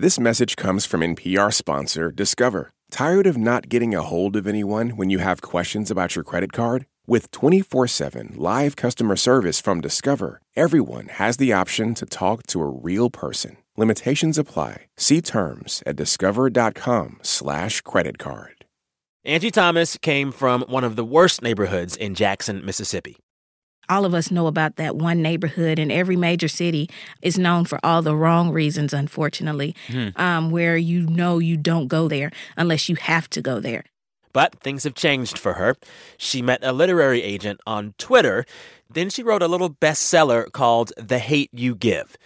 This message comes from NPR sponsor Discover. Tired of not getting a hold of anyone when you have questions about your credit card? With 24 7 live customer service from Discover, everyone has the option to talk to a real person. Limitations apply. See terms at discover.com/slash credit card. Angie Thomas came from one of the worst neighborhoods in Jackson, Mississippi all of us know about that one neighborhood, and every major city is known for all the wrong reasons, unfortunately, hmm. um, where you know you don't go there unless you have to go there. But things have changed for her. She met a literary agent on Twitter. Then she wrote a little bestseller called The Hate You Give.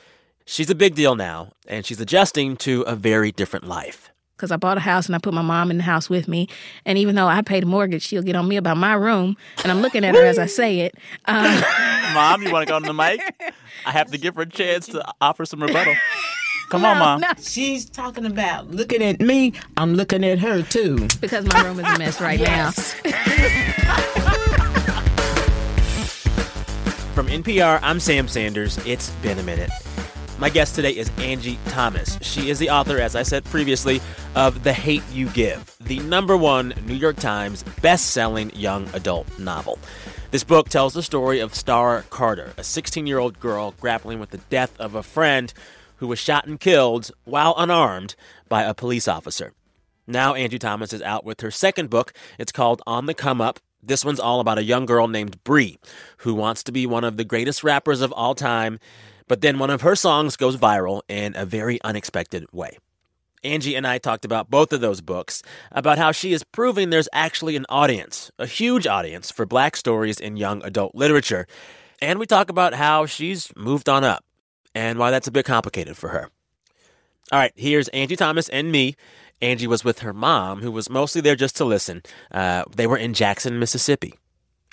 She's a big deal now, and she's adjusting to a very different life because I bought a house and I put my mom in the house with me. And even though I paid a mortgage, she'll get on me about my room. And I'm looking at her as I say it. Um, mom, you want to go on the mic? I have to give her a chance to offer some rebuttal. Come no, on, mom. No. She's talking about looking at me. I'm looking at her too. Because my room is a mess right now. From NPR, I'm Sam Sanders. It's been a minute. My guest today is Angie Thomas. She is the author, as I said previously, of The Hate You Give, the number one New York Times best-selling young adult novel. This book tells the story of Star Carter, a 16 year old girl grappling with the death of a friend who was shot and killed while unarmed by a police officer. Now, Angie Thomas is out with her second book. It's called On the Come Up this one's all about a young girl named Bree who wants to be one of the greatest rappers of all time but then one of her songs goes viral in a very unexpected way. Angie and I talked about both of those books, about how she is proving there's actually an audience, a huge audience for black stories in young adult literature. And we talk about how she's moved on up and why that's a bit complicated for her. All right, here's Angie Thomas and me. Angie was with her mom, who was mostly there just to listen. Uh, they were in Jackson, Mississippi.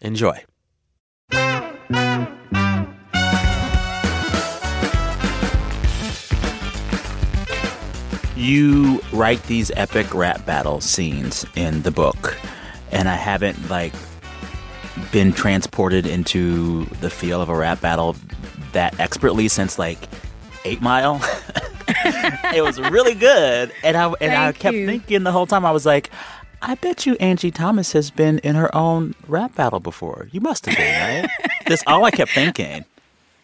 Enjoy. You write these epic rap battle scenes in the book, and I haven't like been transported into the feel of a rap battle that expertly since like Eight Mile. it was really good, and I and Thank I kept you. thinking the whole time I was like. I bet you Angie Thomas has been in her own rap battle before. You must have been, right? That's all I kept thinking.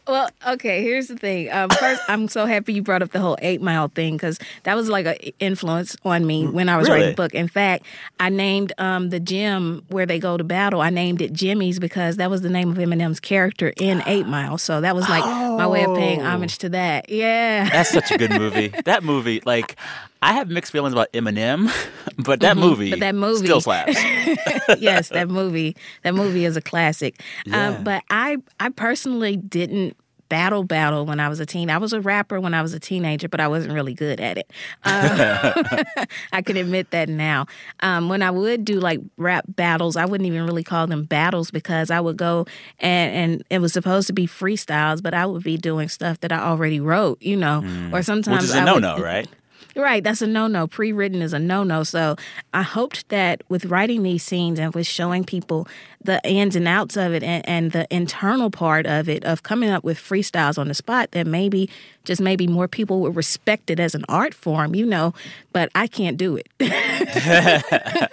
Well, okay. Here's the thing. Um, first, I'm so happy you brought up the whole Eight Mile thing because that was like an influence on me when I was really? writing the book. In fact, I named um, the gym where they go to battle. I named it Jimmy's because that was the name of Eminem's character in Eight Mile. So that was like oh. my way of paying oh. homage to that. Yeah, that's such a good movie. that movie, like, I have mixed feelings about Eminem, but that mm-hmm. movie, but that movie still slaps. yes, that movie, that movie is a classic. Um, yeah. Um, but I, I personally didn't battle battle when I was a teen. I was a rapper when I was a teenager, but I wasn't really good at it. Um, I can admit that now. Um, when I would do like rap battles, I wouldn't even really call them battles because I would go and, and it was supposed to be freestyles, but I would be doing stuff that I already wrote, you know, mm. or sometimes which is a no no, right? Right, that's a no no. Pre written is a no no. So I hoped that with writing these scenes and with showing people the ins and outs of it and, and the internal part of it, of coming up with freestyles on the spot, that maybe, just maybe more people would respect it as an art form, you know, but I can't do it.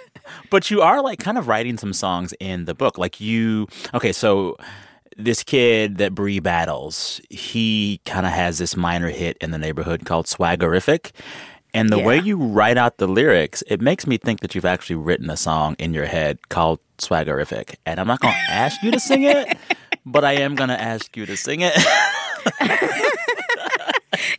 but you are like kind of writing some songs in the book. Like you, okay, so this kid that Bree battles, he kind of has this minor hit in the neighborhood called Swaggerific. And the yeah. way you write out the lyrics, it makes me think that you've actually written a song in your head called Swaggerific. And I'm not going to ask you to sing it, but I am going to ask you to sing it.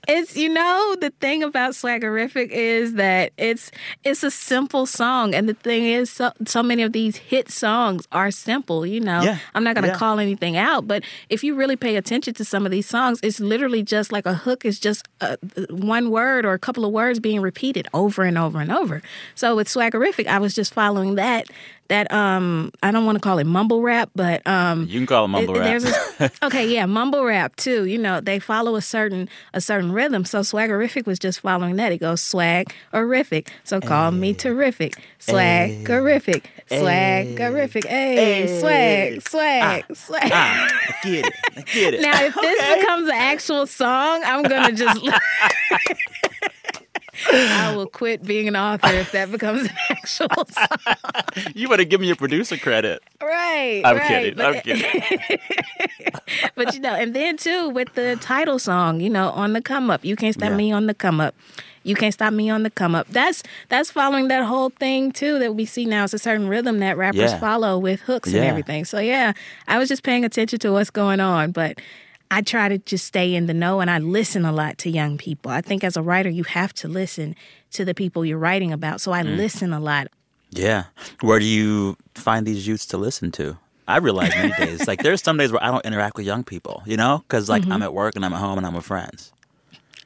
it's you know the thing about Swaggerific is that it's it's a simple song, and the thing is, so so many of these hit songs are simple. You know, yeah. I'm not gonna yeah. call anything out, but if you really pay attention to some of these songs, it's literally just like a hook is just a, one word or a couple of words being repeated over and over and over. So with Swaggerific, I was just following that that um I don't want to call it mumble rap, but um you can call it mumble rap. A, okay, yeah, mumble rap too. You know, they follow a certain a certain rhythm. So swaggerific was just following that. It goes swag horrific. So call hey. me terrific. Swaggerific. Hey. Swaggerific. Hey, hey. swag, swag, ah. swag. Ah. I get it. I get it. Now if okay. this becomes an actual song, I'm gonna just I will quit being an author if that becomes an actual song. you better give me your producer credit. Right. I'm right. kidding. But, I'm kidding. but you know, and then too with the title song, you know, on the come up. You can't stop Yeah. me on the come up. You can't stop me on the come up. That's that's following that whole thing too that we see now. It's a certain rhythm that rappers Yeah. follow with hooks Yeah. and everything. So yeah, I was just paying attention to what's going on, but I try to just stay in the know and I listen a lot to young people. I think as a writer you have to listen to the people you're writing about. So I Mm. listen a lot. Yeah. Where do you find these youths to listen to? I realize many days, like there's some days where I don't interact with young people, you know, because like I'm at work and I'm at home and I'm with friends.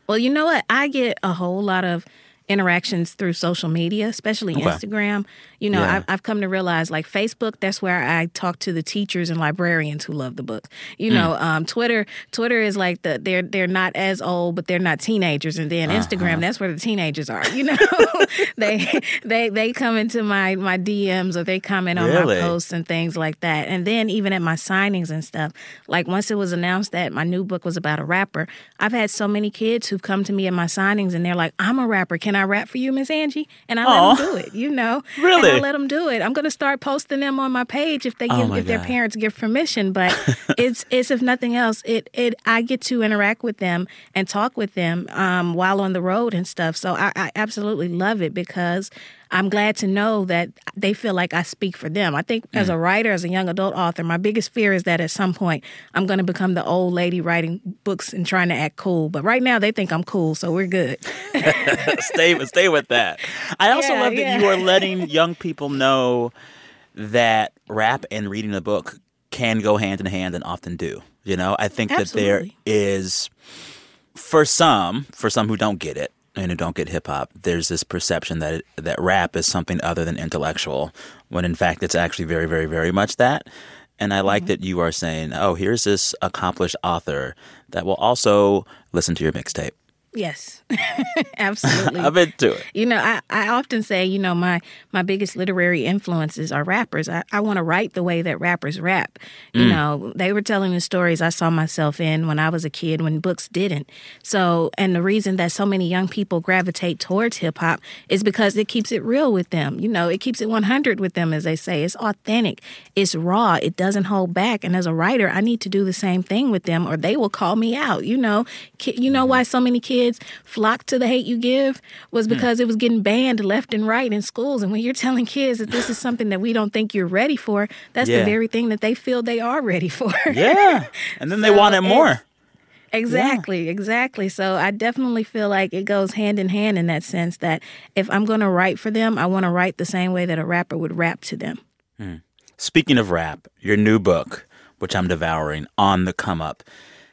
Well, you know what? I get a whole lot of interactions through social media, especially Okay. Instagram. You know, Yeah. I've, I've come to realize like Facebook, that's where I talk to the teachers and librarians who love the book. You know, um, Twitter, Twitter is like the they're they're not as old, but they're not teenagers. And then Instagram, that's where the teenagers are. You know, they they they come into my my DMs or they comment on Really? my posts and things like that. And then even at my signings and stuff, like once it was announced that my new book was about a rapper, I've had so many kids who've come to me at my signings and they're like, "I'm a rapper. Can I rap for you, Miss Angie?" And I Aw. let them do it. You know, Really? And I let them do it. I'm gonna start posting them on my page if they Oh give my if their parents give permission. But it's it's if nothing else, it it I get to interact with them and talk with them um, while on the road and stuff. So I, I absolutely love it because I'm glad to know that they feel like I speak for them. I think as a Mm. writer, as a young adult author, my biggest fear is that at some point I'm going to become the old lady writing books and trying to act cool. But right now they think I'm cool, so we're good. stay stay with that. I also Yeah, love that yeah. you are letting young people know that rap and reading a book can go hand in hand and often do. You know, I think that there is, for some, for some who don't get it and who don't get hip hop, there's this perception that it, that rap is something other than intellectual, when in fact it's actually very, very, very much that. And I Mm-hmm. like that you are saying, "Oh, here's this accomplished author that will also listen to your mixtape." Yes, absolutely. I'm into it. You know, I, I often say, you know, my my biggest literary influences are rappers. I, I want to write the way that rappers rap. You mm. know, they were telling the stories I saw myself in when I was a kid when books didn't. So, and the reason that so many young people gravitate towards hip hop is because it keeps it real with them. You know, it keeps it 100 with them, as they say. It's authentic, it's raw, it doesn't hold back. And as a writer, I need to do the same thing with them or they will call me out. You know, Ki- you know mm-hmm. why so many kids flocked to the hate you give was because it was getting banned left and right in schools. And when you're telling kids that this is something that we don't think you're ready for, that's Yeah. the very thing that they feel they are ready for. Yeah. And then they So want it more. Exactly, exactly. So I definitely feel like it goes hand in hand in that sense that if I'm going to write for them, I want to write the same way that a rapper would rap to them. Speaking of rap, your new book, which I'm devouring, On the Come Up.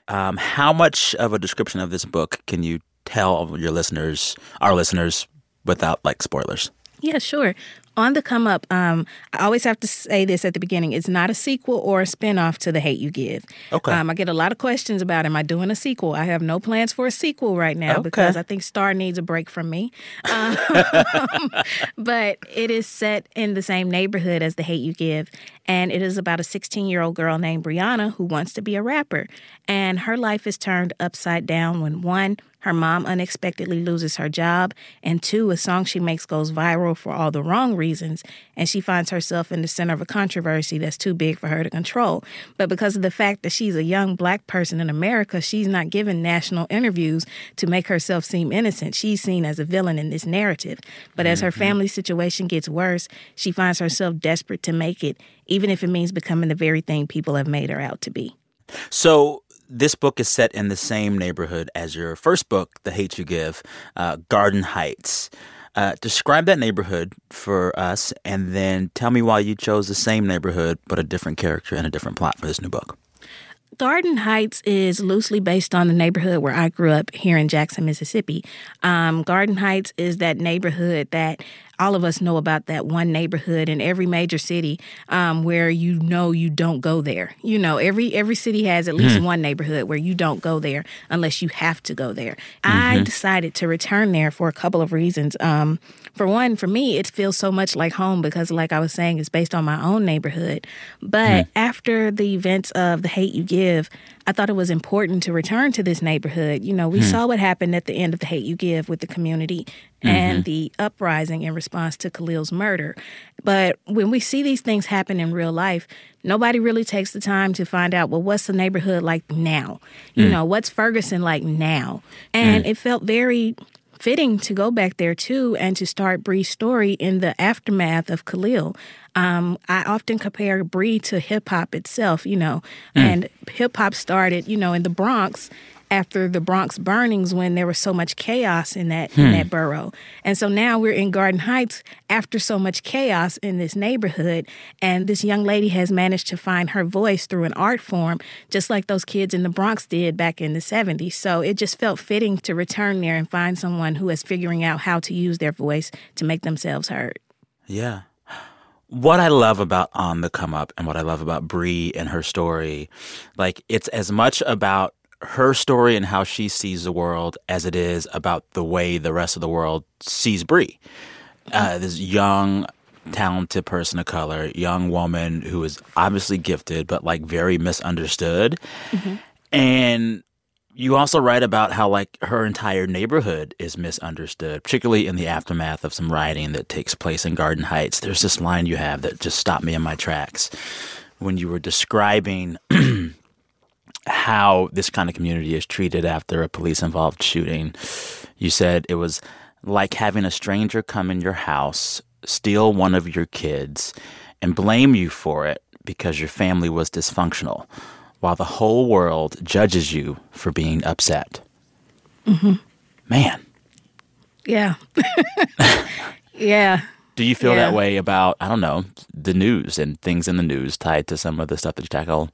Um, how much of a description of this book can you tell your listeners, our listeners, without like spoilers? Yeah, sure. On the come up, um, I always have to say this at the beginning. It's not a sequel or a spinoff to The Hate You Give. Okay. Um, I get a lot of questions about am I doing a sequel? I have no plans for a sequel right now Okay. because I think Star needs a break from me. Um, but it is set in the same neighborhood as The Hate You Give. And it is about a 16 year old girl named Brianna who wants to be a rapper. And her life is turned upside down when one, her mom unexpectedly loses her job, and two, a song she makes goes viral for all the wrong reasons, and she finds herself in the center of a controversy that's too big for her to control. But because of the fact that she's a young black person in America, she's not given national interviews to make herself seem innocent. She's seen as a villain in this narrative. But as her mm-hmm. family situation gets worse, she finds herself desperate to make it, even if it means becoming the very thing people have made her out to be. So this book is set in the same neighborhood as your first book, The Hate You Give, uh, Garden Heights. Uh, describe that neighborhood for us, and then tell me why you chose the same neighborhood but a different character and a different plot for this new book. Garden Heights is loosely based on the neighborhood where I grew up here in Jackson, Mississippi. Um, Garden Heights is that neighborhood that all of us know about that one neighborhood in every major city um, where you know you don't go there. You know, every every city has at least one neighborhood where you don't go there unless you have to go there. I decided to return there for a couple of reasons. Um, for one, for me, it feels so much like home because, like I was saying, it's based on my own neighborhood. But after the events of the hate you give, I thought it was important to return to this neighborhood. You know, we saw what happened at the end of the hate you give with the community and the uprising in response to Khalil's murder. But when we see these things happen in real life, nobody really takes the time to find out, well, what's the neighborhood like now? You mm. know, what's Ferguson like now? And mm. it felt very fitting to go back there too and to start Bree's story in the aftermath of Khalil. Um, I often compare Bree to hip hop itself, you know, mm. and hip hop started, you know, in the Bronx after the Bronx burnings when there was so much chaos in that hmm. in that borough. And so now we're in Garden Heights after so much chaos in this neighborhood and this young lady has managed to find her voice through an art form just like those kids in the Bronx did back in the 70s. So it just felt fitting to return there and find someone who is figuring out how to use their voice to make themselves heard. Yeah. What I love about On the Come Up and what I love about Bree and her story, like it's as much about her story and how she sees the world as it is about the way the rest of the world sees Bree. Uh, this young, talented person of color, young woman who is obviously gifted, but like very misunderstood. Mm-hmm. And you also write about how like her entire neighborhood is misunderstood, particularly in the aftermath of some rioting that takes place in Garden Heights. There's this line you have that just stopped me in my tracks when you were describing how this kind of community is treated after a police involved shooting. You said it was like having a stranger come in your house, steal one of your kids, and blame you for it because your family was dysfunctional, while the whole world judges you for being upset. Mm-hmm. Man. Yeah. yeah. Do you feel yeah. that way about, I don't know, the news and things in the news tied to some of the stuff that you tackle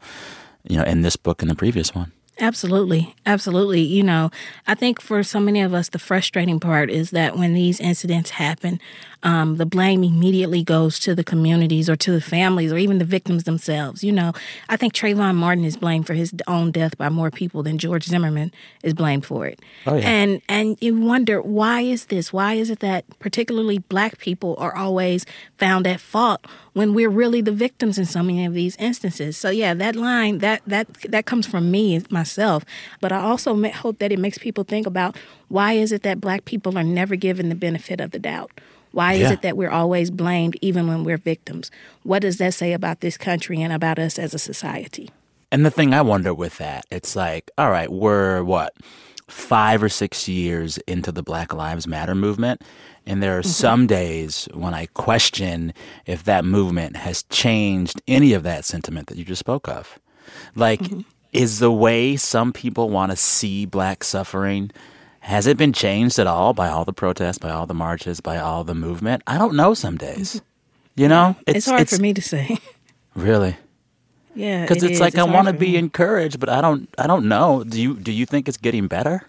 you know, in this book and the previous one. Absolutely. Absolutely. You know, I think for so many of us, the frustrating part is that when these incidents happen, um, the blame immediately goes to the communities or to the families or even the victims themselves. You know, I think Trayvon Martin is blamed for his own death by more people than George Zimmerman is blamed for it. Oh, yeah. And and you wonder why is this? Why is it that particularly black people are always found at fault when we're really the victims in so many of these instances? So yeah, that line that that that comes from me myself, but I also hope that it makes people think about why is it that black people are never given the benefit of the doubt? Why is yeah. it that we're always blamed even when we're victims? What does that say about this country and about us as a society? And the thing I wonder with that, it's like, all right, we're what, five or six years into the Black Lives Matter movement. And there are mm-hmm. some days when I question if that movement has changed any of that sentiment that you just spoke of. Like, mm-hmm. is the way some people want to see black suffering has it been changed at all by all the protests, by all the marches, by all the movement? I don't know some days. Mm-hmm. You know? It's, it's hard it's, for me to say. Really? Yeah. Because it it's is. like it's I want to be me. encouraged, but I don't I don't know. Do you do you think it's getting better?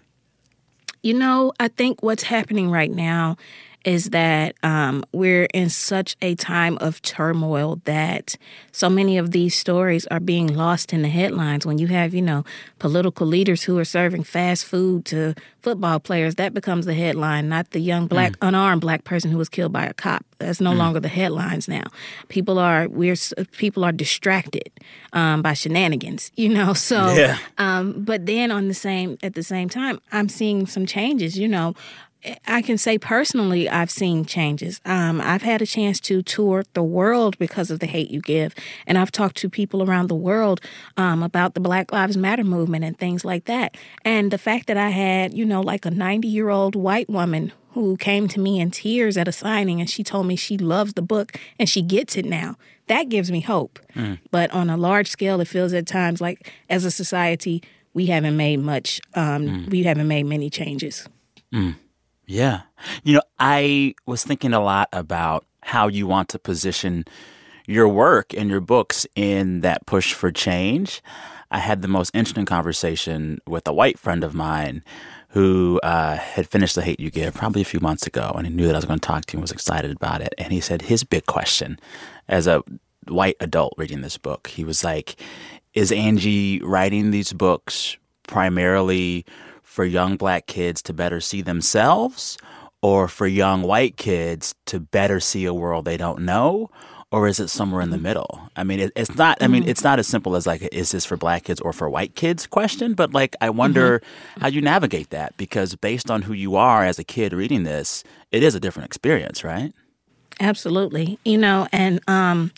You know, I think what's happening right now is that um, we're in such a time of turmoil that so many of these stories are being lost in the headlines. When you have, you know, political leaders who are serving fast food to football players, that becomes the headline, not the young black, mm. unarmed black person who was killed by a cop. That's no mm. longer the headlines now. People are we're people are distracted um, by shenanigans, you know. So, yeah. um, but then on the same at the same time, I'm seeing some changes. You know, I can say personally, I've seen changes. Um, I've had a chance to tour the world because of the hate you give, and I've talked to people around the world um, about the Black Lives Matter movement and things like that. And the fact that I had, you know, like a 90 year old white woman who came to me in tears at a signing and she told me she loves the book and she gets it now. That gives me hope. Mm. But on a large scale, it feels at times like as a society, we haven't made much, um, mm. we haven't made many changes. Mm. Yeah. You know, I was thinking a lot about how you want to position your work and your books in that push for change. I had the most interesting conversation with a white friend of mine who uh, had finished The Hate You Give probably a few months ago, and he knew that I was going to talk to him, was excited about it. And he said his big question as a white adult reading this book, he was like, Is Angie writing these books primarily for young black kids to better see themselves or for young white kids to better see a world they don't know? or is it somewhere in the middle? I mean, it, it's not. I mean, mm-hmm. it's not as simple as like, is this for black kids or for white kids? Question, but like, I wonder mm-hmm. how you navigate that because based on who you are as a kid reading this, it is a different experience, right? Absolutely. You know, and um,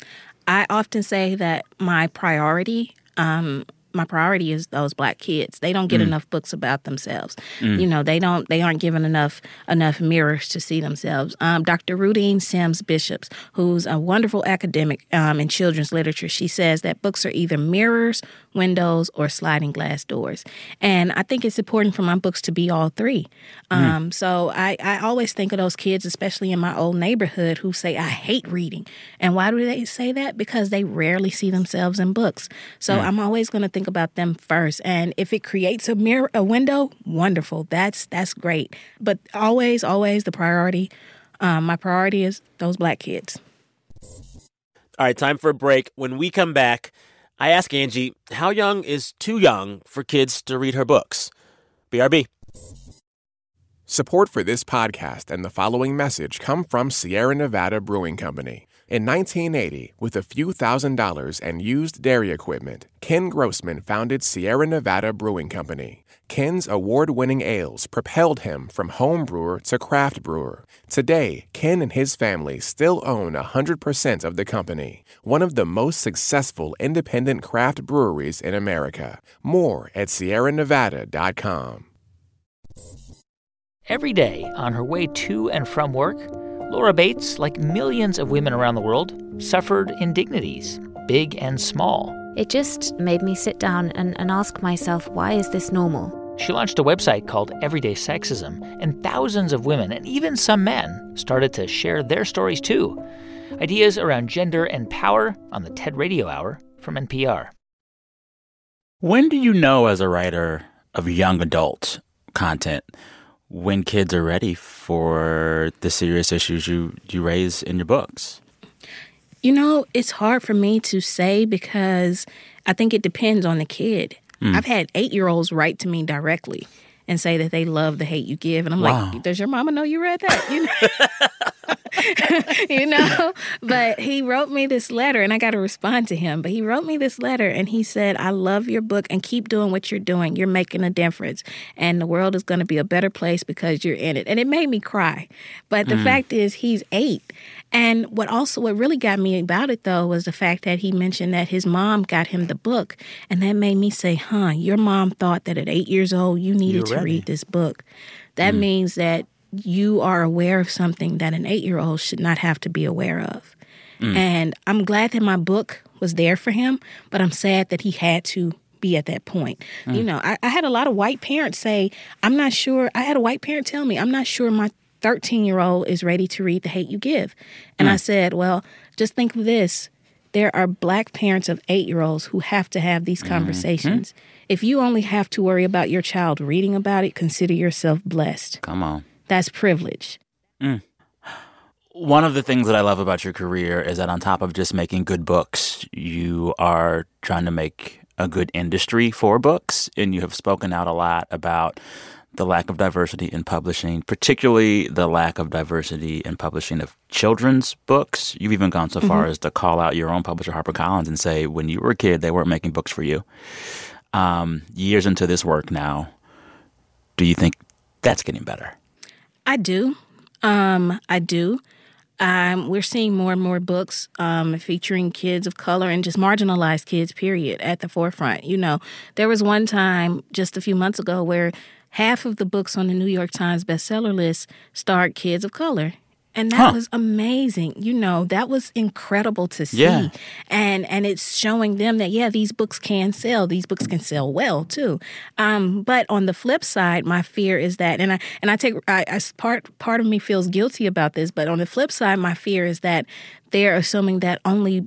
I often say that my priority um, my priority is those black kids. They don't get mm. enough books about themselves. Mm. You know, they don't they aren't given enough enough mirrors to see themselves. Um, Dr. Rudine Sims Bishops, who's a wonderful academic um, in children's literature, she says that books are either mirrors, windows, or sliding glass doors. And I think it's important for my books to be all three. Mm. Um, so I, I always think of those kids, especially in my old neighborhood, who say, I hate reading. And why do they say that? Because they rarely see themselves in books. So I'm always going to think think about them first. And if it creates a mirror, a window, wonderful. That's that's great. But always, always the priority. Um, my priority is those black kids. All right, time for a break. When we come back, I ask Angie how young is too young for kids to read her books. BRB. Support for this podcast and the following message come from Sierra Nevada Brewing Company. In 1980, with a few thousand dollars and used dairy equipment, Ken Grossman founded Sierra Nevada Brewing Company. Ken's award winning ales propelled him from home brewer to craft brewer. Today, Ken and his family still own 100% of the company, one of the most successful independent craft breweries in America. More at sierranevada.com. Every day on her way to and from work, Laura Bates, like millions of women around the world, suffered indignities, big and small. It just made me sit down and, and ask myself, why is this normal? She launched a website called Everyday Sexism, and thousands of women, and even some men, started to share their stories too. Ideas around gender and power on the TED Radio Hour from NPR. When do you know, as a writer of young adult content, when kids are ready for the serious issues you, you raise in your books? You know, it's hard for me to say because I think it depends on the kid. Mm. I've had eight year olds write to me directly and say that they love the hate you give. And I'm wow. like, does your mama know you read that? You know? you know? But he wrote me this letter and I got to respond to him. But he wrote me this letter and he said, I love your book and keep doing what you're doing. You're making a difference. And the world is going to be a better place because you're in it. And it made me cry. But the mm. fact is, he's eight. And what also what really got me about it though was the fact that he mentioned that his mom got him the book, and that made me say, "Huh, your mom thought that at 8 years old you needed to read this book." That mm. means that you are aware of something that an 8-year-old should not have to be aware of. Mm. And I'm glad that my book was there for him, but I'm sad that he had to be at that point. Mm. You know, I, I, had a lot of white parents say, I'm not sure. I had a white parent tell me, I'm not sure my 13 year old is ready to read The Hate You Give. And mm. I said, well, just think of this. There are black parents of eight year olds who have to have these mm-hmm. conversations. Mm-hmm. If you only have to worry about your child reading about it, consider yourself blessed. Come on. That's privilege. Mm. One of the things that I love about your career is that on top of just making good books, you are trying to make a good industry for books. And you have spoken out a lot about the lack of diversity in publishing, particularly the lack of diversity in publishing of children's books. You've even gone so far mm-hmm. as to call out your own publisher, HarperCollins, and say when you were a kid, they weren't making books for you. Um, years into this work now, do you think that's getting better? I do. Um, I do. Um, we're seeing more and more books um, featuring kids of color and just marginalized kids, period, at the forefront. You know, there was one time just a few months ago where half of the books on the New York Times bestseller list starred kids of color. And that huh. was amazing. You know, that was incredible to see. Yeah. And and it's showing them that yeah, these books can sell. These books can sell well too. Um, but on the flip side, my fear is that and I and I take I, I part part of me feels guilty about this, but on the flip side, my fear is that they're assuming that only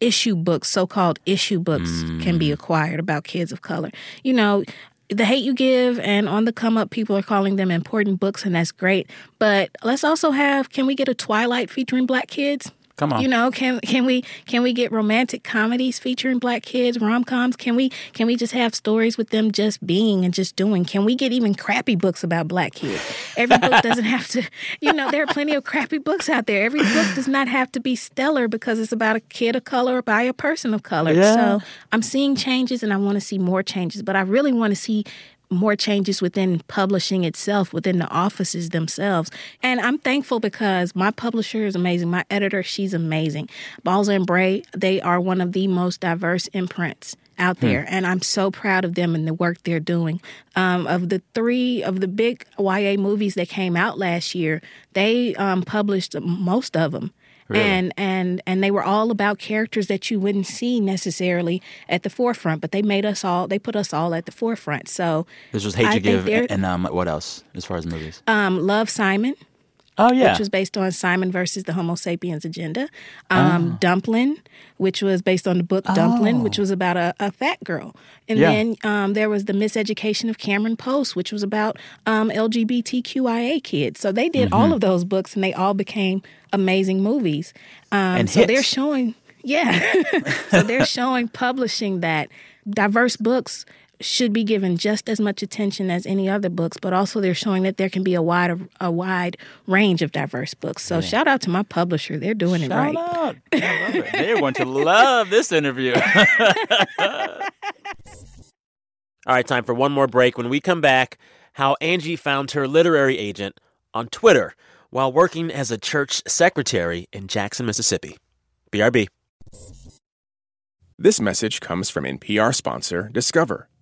issue books, so-called issue books, mm. can be mm. acquired about kids of color. You know, the hate you give and on the come up people are calling them important books and that's great. But let's also have can we get a twilight featuring black kids Come on. You know, can can we can we get romantic comedies featuring black kids, rom coms? Can we can we just have stories with them just being and just doing? Can we get even crappy books about black kids? Every book doesn't have to, you know, there are plenty of crappy books out there. Every book does not have to be stellar because it's about a kid of color or by a person of color. Yeah. So I'm seeing changes and I want to see more changes, but I really want to see more changes within publishing itself, within the offices themselves. And I'm thankful because my publisher is amazing. My editor, she's amazing. Balzer and Bray, they are one of the most diverse imprints out hmm. there, hmm. and I'm so proud of them and the work they're doing. Um, of the three of the big YA movies that came out last year, they um, published most of them. Really? And and and they were all about characters that you wouldn't see necessarily at the forefront, but they made us all. They put us all at the forefront. So this was Hate I You Give, and um, what else as far as movies? Um, Love Simon. Oh yeah, which was based on Simon versus the Homo sapiens agenda. Um, oh. Dumpling, which was based on the book oh. Dumpling, which was about a, a fat girl. And yeah. then um, there was the Miseducation of Cameron Post, which was about um, LGBTQIA kids. So they did mm-hmm. all of those books, and they all became amazing movies. Um, and so hits. they're showing, yeah. so they're showing publishing that diverse books should be given just as much attention as any other books, but also they're showing that there can be a wide a wide range of diverse books. So yeah. shout out to my publisher; they're doing shout it right. Out. It. They're going to love this interview. All right, time for one more break. When we come back, how Angie found her literary agent on Twitter while working as a church secretary in Jackson, Mississippi. BRB. This message comes from NPR sponsor Discover.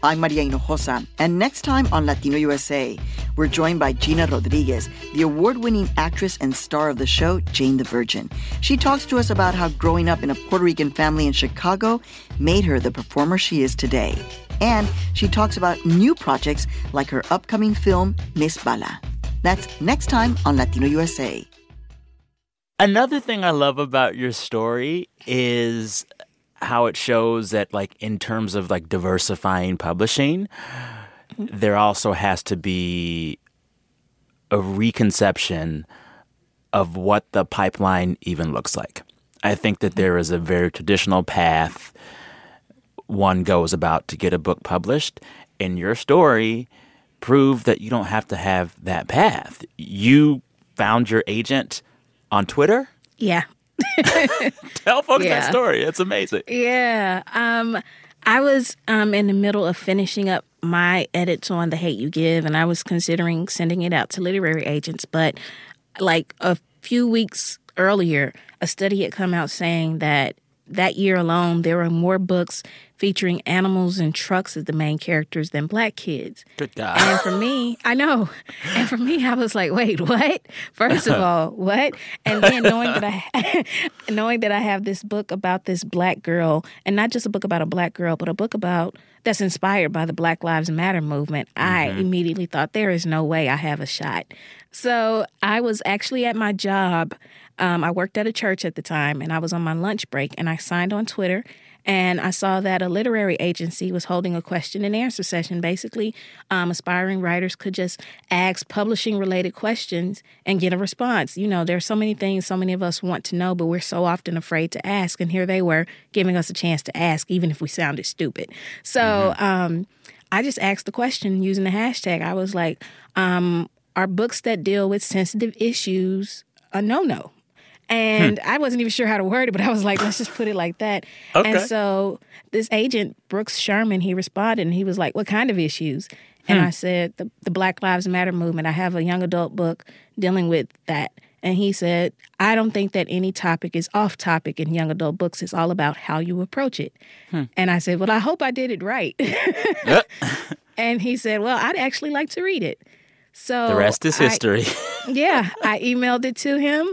I'm Maria Hinojosa, and next time on Latino USA, we're joined by Gina Rodriguez, the award-winning actress and star of the show Jane the Virgin. She talks to us about how growing up in a Puerto Rican family in Chicago made her the performer she is today. And she talks about new projects like her upcoming film Miss Bala. That's next time on Latino USA. Another thing I love about your story is how it shows that like in terms of like diversifying publishing there also has to be a reconception of what the pipeline even looks like. I think that there is a very traditional path one goes about to get a book published and your story proved that you don't have to have that path. You found your agent on twitter? Yeah Tell folks yeah. that story. It's amazing. Yeah. Um, I was um, in the middle of finishing up my edits on The Hate You Give, and I was considering sending it out to literary agents. But like a few weeks earlier, a study had come out saying that that year alone, there were more books featuring animals and trucks as the main characters than black kids. Good God. And for me, I know. And for me, I was like, wait, what? First of all, what? And then knowing that I knowing that I have this book about this black girl, and not just a book about a black girl, but a book about that's inspired by the Black Lives Matter movement, mm-hmm. I immediately thought there is no way I have a shot. So I was actually at my job. Um, I worked at a church at the time, and I was on my lunch break, and I signed on Twitter and I saw that a literary agency was holding a question and answer session. Basically, um, aspiring writers could just ask publishing related questions and get a response. You know, there's so many things so many of us want to know, but we're so often afraid to ask. And here they were giving us a chance to ask, even if we sounded stupid. So mm-hmm. um, I just asked the question using the hashtag. I was like, um, are books that deal with sensitive issues a no no? And hmm. I wasn't even sure how to word it, but I was like, let's just put it like that. Okay. And so this agent, Brooks Sherman, he responded and he was like, what kind of issues? And hmm. I said, the, the Black Lives Matter movement. I have a young adult book dealing with that. And he said, I don't think that any topic is off topic in young adult books. It's all about how you approach it. Hmm. And I said, Well, I hope I did it right. and he said, Well, I'd actually like to read it. So the rest is history. I, yeah, I emailed it to him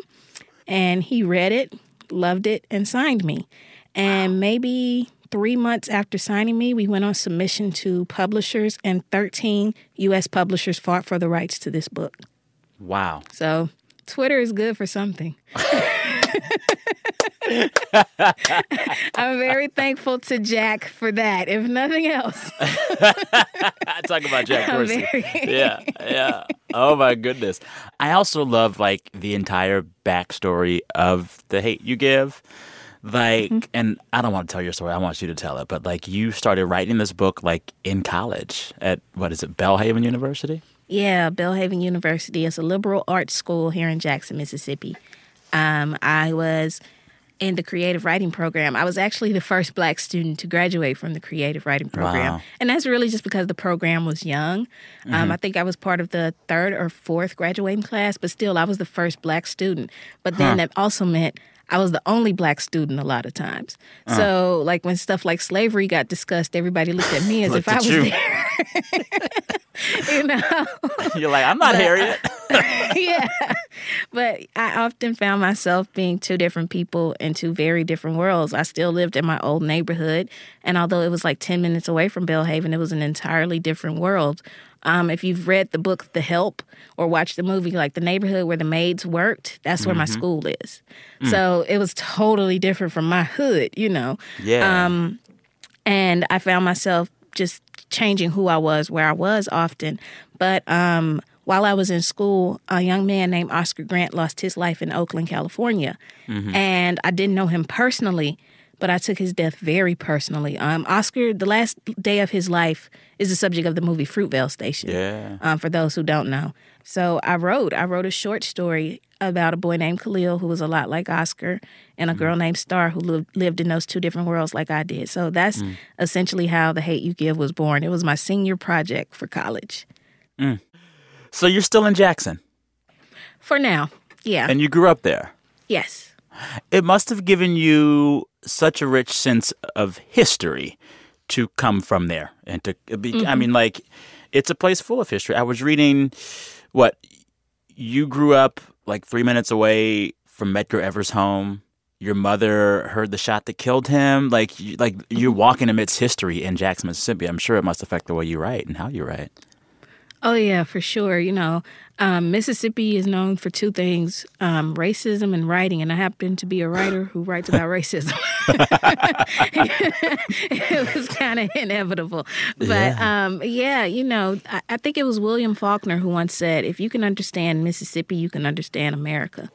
And he read it, loved it, and signed me. And wow. maybe three months after signing me, we went on submission to publishers, and 13 U.S. publishers fought for the rights to this book. Wow. So Twitter is good for something. I'm very thankful to Jack for that, if nothing else. Talk about Jack Dorsey. Very... yeah, yeah. Oh my goodness. I also love like the entire backstory of the hate you give. Like, mm-hmm. and I don't want to tell your story. I want you to tell it. But like, you started writing this book like in college at what is it, Belhaven University? Yeah, Belhaven University is a liberal arts school here in Jackson, Mississippi. Um, I was in the creative writing program. I was actually the first black student to graduate from the creative writing program. Wow. And that's really just because the program was young. Um, mm-hmm. Um, I think I was part of the third or fourth graduating class, but still, I was the first black student. But then huh. that also meant I was the only black student a lot of times. Uh. So, like when stuff like slavery got discussed, everybody looked at me as if I was you. there. you know, you're like, I'm not but, Harriet. yeah, but I often found myself being two different people in two very different worlds. I still lived in my old neighborhood, and although it was like ten minutes away from Belhaven, it was an entirely different world. Um, if you've read the book The Help or watched the movie, like the neighborhood where the maids worked, that's where mm-hmm. my school is. Mm. So it was totally different from my hood, you know. Yeah. Um, and I found myself just changing who I was, where I was often. But um, while I was in school, a young man named Oscar Grant lost his life in Oakland, California. Mm-hmm. And I didn't know him personally, but I took his death very personally. Um, Oscar, the last day of his life, is the subject of the movie Fruitvale Station. Yeah. Um, for those who don't know, so I wrote. I wrote a short story about a boy named Khalil who was a lot like Oscar, and a mm. girl named Star who lived lived in those two different worlds like I did. So that's mm. essentially how the Hate You Give was born. It was my senior project for college. Mm. So you're still in Jackson. For now, yeah. And you grew up there. Yes. It must have given you such a rich sense of history to come from there and to be mm-hmm. I mean like it's a place full of history. I was reading what you grew up like 3 minutes away from Medgar Evers' home. Your mother heard the shot that killed him. Like like you're mm-hmm. walking amidst history in Jackson, Mississippi. I'm sure it must affect the way you write and how you write. Oh yeah, for sure. You know, um, Mississippi is known for two things: um, racism and writing. And I happen to be a writer who writes about racism. it was kind of inevitable, but yeah. Um, yeah, you know, I, I think it was William Faulkner who once said, "If you can understand Mississippi, you can understand America,"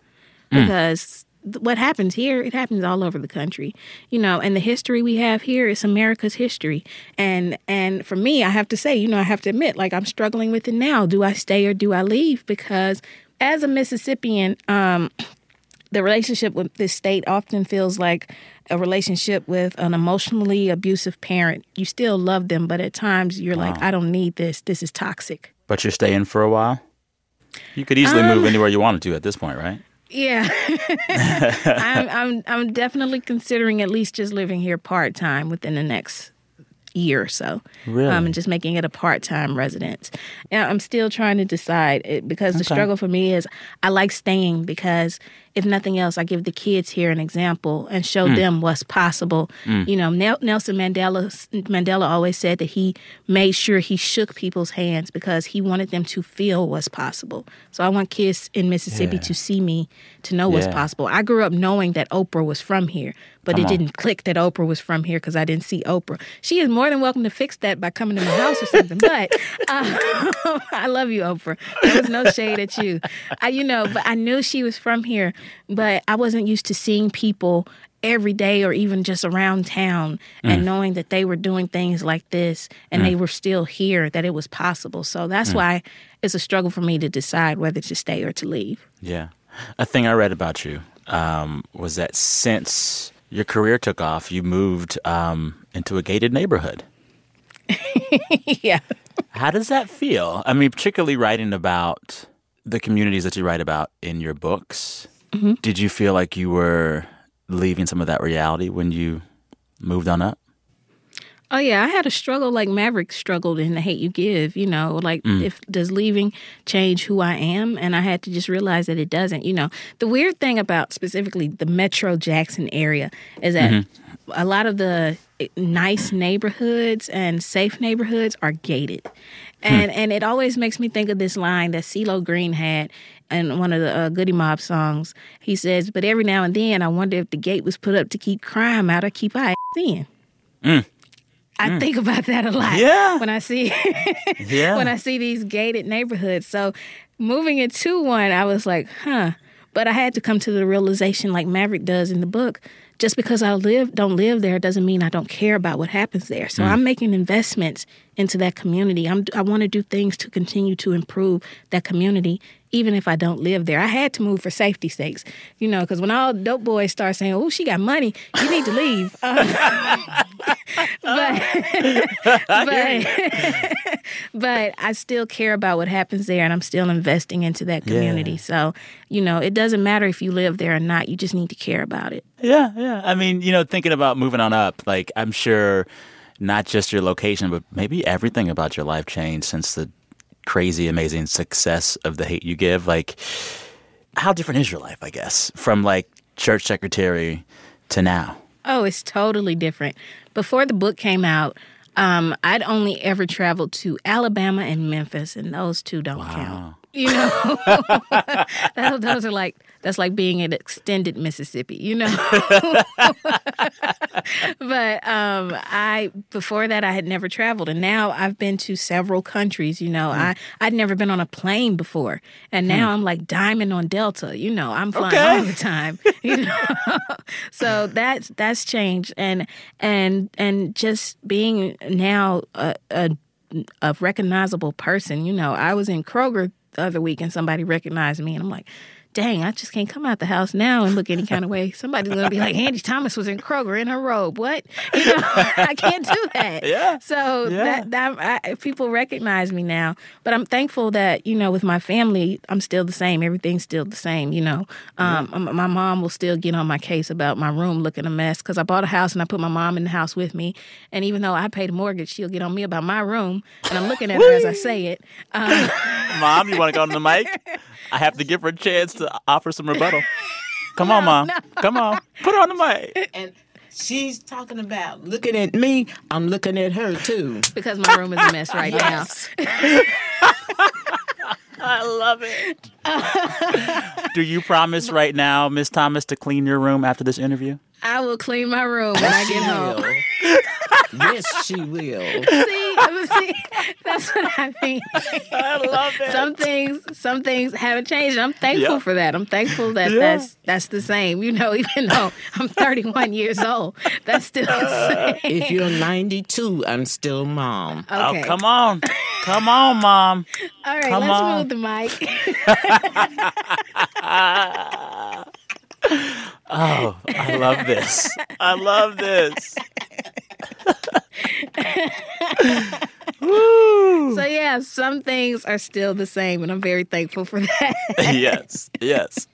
mm. What happens here, it happens all over the country, you know. And the history we have here is America's history. And and for me, I have to say, you know, I have to admit, like I'm struggling with it now. Do I stay or do I leave? Because as a Mississippian, um, the relationship with this state often feels like a relationship with an emotionally abusive parent. You still love them, but at times you're wow. like, I don't need this. This is toxic. But you're staying for a while. You could easily um, move anywhere you wanted to at this point, right? Yeah, I'm, I'm I'm definitely considering at least just living here part time within the next year or so. Really? Um, and just making it a part time residence. And I'm still trying to decide it, because okay. the struggle for me is I like staying because if nothing else, I give the kids here an example and show mm. them what's possible. Mm. You know, Nelson Mandela Mandela always said that he made sure he shook people's hands because he wanted them to feel what's possible. So I want kids in Mississippi yeah. to see me, to know yeah. what's possible. I grew up knowing that Oprah was from here, but Come it on. didn't click that Oprah was from here because I didn't see Oprah. She is more than welcome to fix that by coming to my house or something. but uh, I love you, Oprah. There was no shade at you. I, you know, but I knew she was from here but I wasn't used to seeing people every day or even just around town mm. and knowing that they were doing things like this and mm. they were still here that it was possible. So that's mm. why it's a struggle for me to decide whether to stay or to leave. Yeah. A thing i read about you um, was that since your career took off you moved um, into a gated neighborhood. Yeah. How does that feel? I mean particularly writing about the communities that you write about in your books Mm-hmm. Did you feel like you were leaving some of that reality when you moved on up? Oh yeah, I had a struggle like Maverick struggled in the hate you give, you know, like mm. if does leaving change who I am and I had to just realize that it doesn't, you know. The weird thing about specifically the Metro Jackson area is that mm-hmm. a lot of the nice neighborhoods and safe neighborhoods are gated. Hmm. And hmm. and it always makes me think of this line that CeeLo Green had in one of the uh, Goodie Mob songs. He says, "But every now and then, I wonder if the gate was put up to keep crime out or keep our in." Mm. I mm. think about that a lot. Yeah. When I see yeah. when I see these gated neighborhoods. So moving into one, I was like, huh. But I had to come to the realization like Maverick does in the book just because I live don't live there doesn't mean I don't care about what happens there. So mm. I'm making investments into that community. I'm, I want to do things to continue to improve that community, even if I don't live there. I had to move for safety sakes, you know, because when all dope boys start saying, "Oh, she got money," you need to leave. Um, but but, but I still care about what happens there, and I'm still investing into that community. Yeah. So you know, it doesn't matter if you live there or not. You just need to care about it. Yeah, yeah. I mean, you know, thinking about moving on up, like I'm sure not just your location, but maybe everything about your life changed since the crazy, amazing success of the Hate U Give. Like, how different is your life, I guess, from like church secretary to now? Oh, it's totally different. Before the book came out, um, I'd only ever traveled to Alabama and Memphis, and those two don't wow. count. You know, those are like that's like being an extended Mississippi, you know. but um, I before that I had never traveled, and now I've been to several countries. You know, mm. I I'd never been on a plane before, and now mm. I'm like diamond on Delta. You know, I'm flying okay. all the time. You know, so that's that's changed, and and and just being now a, a a recognizable person. You know, I was in Kroger the other week and somebody recognized me, and I'm like dang, I just can't come out the house now and look any kind of way. Somebody's gonna be like, Angie Thomas was in Kroger in her robe. What? You know, I can't do that. Yeah. So yeah. that that I, people recognize me now, but I'm thankful that you know with my family, I'm still the same. Everything's still the same. You know, um, yeah. my mom will still get on my case about my room looking a mess because I bought a house and I put my mom in the house with me, and even though I paid a mortgage, she'll get on me about my room, and I'm looking at her as I say it. Um, mom, you want to go on the mic? I have to give her a chance to offer some rebuttal. Come no, on, mom. No. Come on. Put her on the mic. And she's talking about looking at me. I'm looking at her too. Because my room is a mess right now. I love it. Do you promise right now, Miss Thomas, to clean your room after this interview? I will clean my room when I get home. Yes, she will. See, see, that's what I mean. I love it. Some things, some things haven't changed. I'm thankful yep. for that. I'm thankful that yeah. that's that's the same. You know, even though I'm 31 years old, that's still the uh, same. If you're 92, I'm still mom. Okay. Oh, come on, come on, mom. All right, come let's on. move the mic. oh, I love this. I love this. so yeah, some things are still the same, and I'm very thankful for that. yes, yes.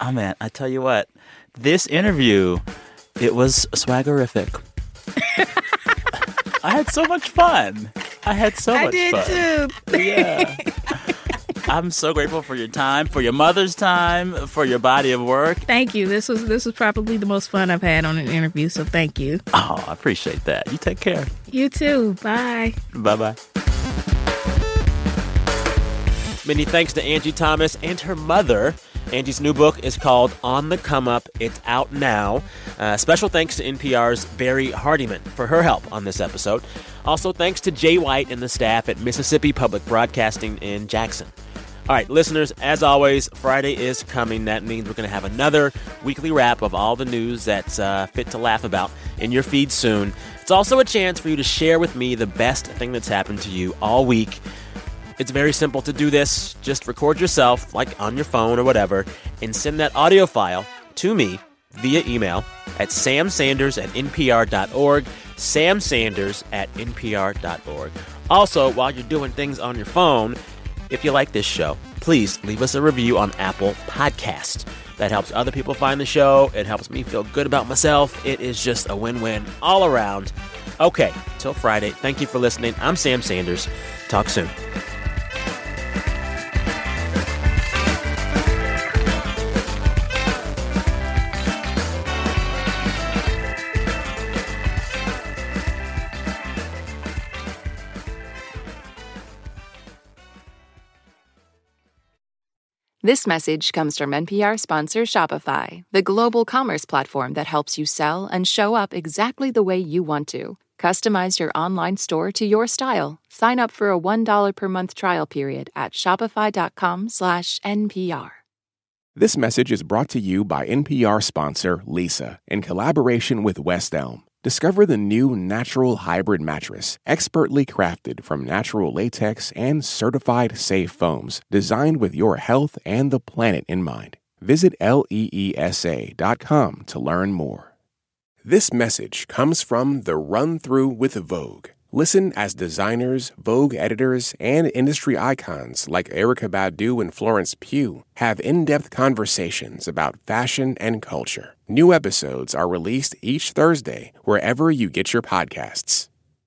Oh man, I tell you what, this interview, it was swaggerific. I had so much fun. I had so much fun. I did too. Yeah. I'm so grateful for your time, for your mother's time, for your body of work. Thank you. This was this was probably the most fun I've had on an interview, so thank you. Oh, I appreciate that. You take care. You too. Bye. Bye bye. Many thanks to Angie Thomas and her mother. Angie's new book is called On the Come Up. It's out now. Uh, special thanks to NPR's Barrie Hardymon for her help on this episode. Also, thanks to Jay White and the staff at Mississippi Public Broadcasting in Jackson. All right, listeners, as always, Friday is coming. That means we're going to have another weekly wrap of all the news that's uh, fit to laugh about in your feed soon. It's also a chance for you to share with me the best thing that's happened to you all week. It's very simple to do this. Just record yourself, like on your phone or whatever, and send that audio file to me via email at samsanders at npr.org. Samsanders at npr.org. Also, while you're doing things on your phone, if you like this show, please leave us a review on Apple Podcast. That helps other people find the show. It helps me feel good about myself. It is just a win win all around. Okay, till Friday. Thank you for listening. I'm Sam Sanders. Talk soon. This message comes from NPR sponsor Shopify, the global commerce platform that helps you sell and show up exactly the way you want to. Customize your online store to your style. Sign up for a $1 per month trial period at shopify.com/npr. This message is brought to you by NPR sponsor Leesa in collaboration with West Elm. Discover the new natural hybrid mattress, expertly crafted from natural latex and certified safe foams, designed with your health and the planet in mind. Visit leesa.com to learn more. This message comes from the Run Through with Vogue. Listen as designers, Vogue editors, and industry icons like Erykah Badu and Florence Pugh have in depth conversations about fashion and culture. New episodes are released each Thursday wherever you get your podcasts.